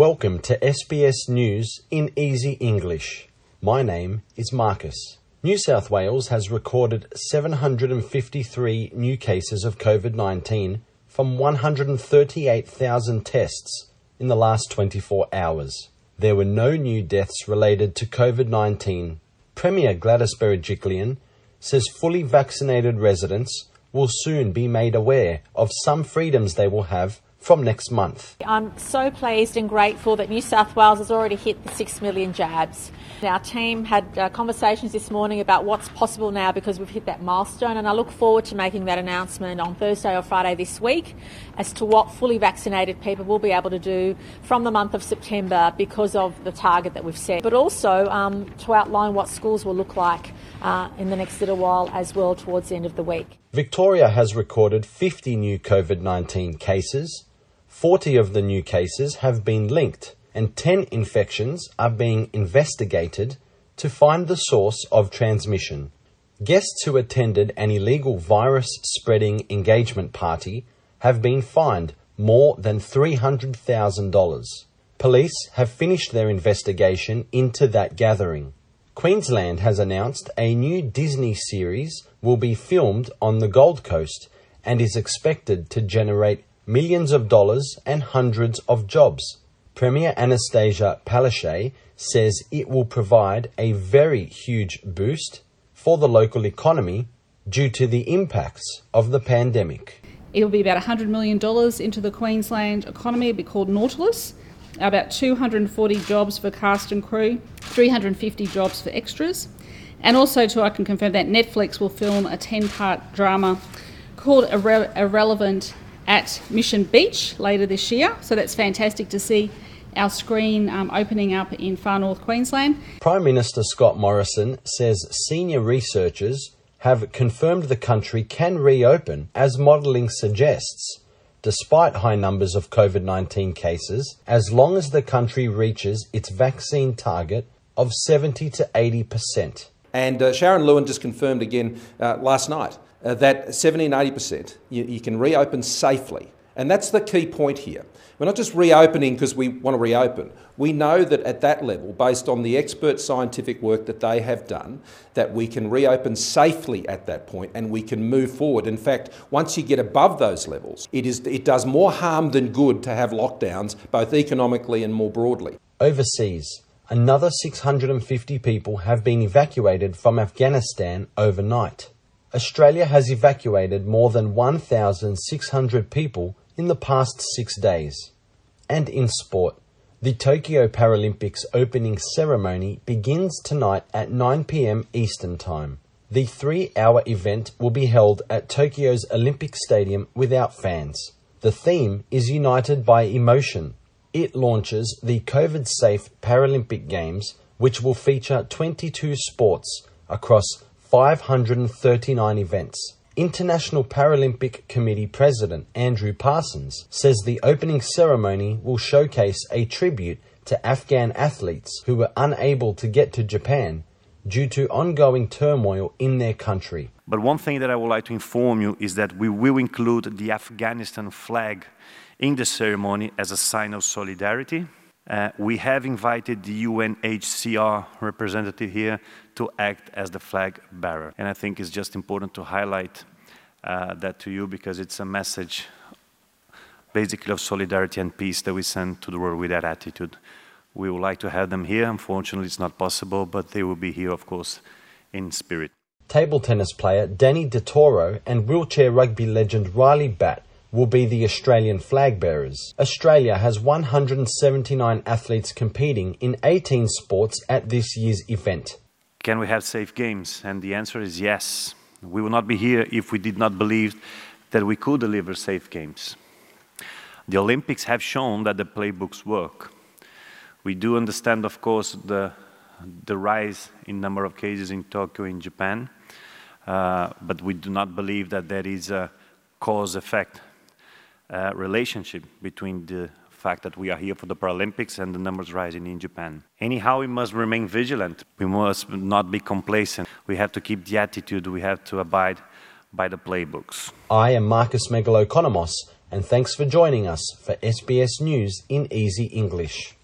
Welcome to SBS News in Easy English. My name is Marcus. New South Wales has recorded 753 new cases of COVID 19 from 138,000 tests in the last 24 hours. There were no new deaths related to COVID 19. Premier Gladys Berejiklian says fully vaccinated residents will soon be made aware of some freedoms they will have from next month. I'm so pleased and grateful that New South Wales has already hit the 6 million jabs. Our team had uh, conversations this morning about what's possible now because we've hit that milestone, and I look forward to making that announcement on Thursday or Friday this week as to what fully vaccinated people will be able to do from the month of September because of the target that we've set, but also um, to outline what schools will look like uh, in the next little while as well towards the end of the week. Victoria has recorded 50 new COVID 19 cases 40 of the new cases have been linked, and 10 infections are being investigated to find the source of transmission. Guests who attended an illegal virus spreading engagement party have been fined more than $300,000. Police have finished their investigation into that gathering. Queensland has announced a new Disney series will be filmed on the Gold Coast and is expected to generate millions of dollars and hundreds of jobs. Premier Annastacia Palaszczuk says it will provide a very huge boost for the local economy due to the impacts of the pandemic. It'll be about $100 million into the Queensland economy. It'll be called Nautilus. About 240 jobs for cast and crew, 350 jobs for extras. And also, to I can confirm that Netflix will film a 10 part drama called Irre- Irrelevant at Mission Beach later this year. So that's fantastic to see our screen um, opening up in far north Queensland. Prime Minister Scott Morrison says senior researchers have confirmed the country can reopen as modelling suggests, despite high numbers of COVID 19 cases, as long as the country reaches its vaccine target of 70 to 80%. And uh, Sharon Lewin just confirmed again uh, last night uh, that 70 and 80% you, you can reopen safely. And that's the key point here. We're not just reopening because we want to reopen. We know that at that level, based on the expert scientific work that they have done, that we can reopen safely at that point and we can move forward. In fact, once you get above those levels, it, is, it does more harm than good to have lockdowns, both economically and more broadly. Overseas, another 650 people have been evacuated from Afghanistan overnight. Australia has evacuated more than 1,600 people in the past six days. And in sport, the Tokyo Paralympics opening ceremony begins tonight at 9 pm Eastern Time. The three hour event will be held at Tokyo's Olympic Stadium without fans. The theme is United by Emotion. It launches the COVID safe Paralympic Games, which will feature 22 sports across 539 events. International Paralympic Committee President Andrew Parsons says the opening ceremony will showcase a tribute to Afghan athletes who were unable to get to Japan due to ongoing turmoil in their country. But one thing that I would like to inform you is that we will include the Afghanistan flag in the ceremony as a sign of solidarity uh, we have invited the UNHCR representative here to act as the flag bearer. And I think it's just important to highlight uh, that to you because it's a message basically of solidarity and peace that we send to the world with that attitude. We would like to have them here. Unfortunately, it's not possible, but they will be here, of course, in spirit. Table tennis player Dani Di Toro and wheelchair rugby legend Ryley Batt will be the Australian flag bearers. Australia has 179 athletes competing in 18 sports at this year's event. Can we have safe games? And the answer is yes. We would not be here if we did not believe that we could deliver safe games. The Olympics have shown that the playbooks work. We do understand, of course, the, the rise in number of cases in Tokyo, in Japan, uh, but we do not believe that there is a cause effect uh, relationship between the fact that we are here for the Paralympics and the numbers rising in Japan. Anyhow, we must remain vigilant. We must not be complacent. We have to keep the attitude. We have to abide by the playbooks. I am Marcus Megalokonomos, and thanks for joining us for SBS News in Easy English.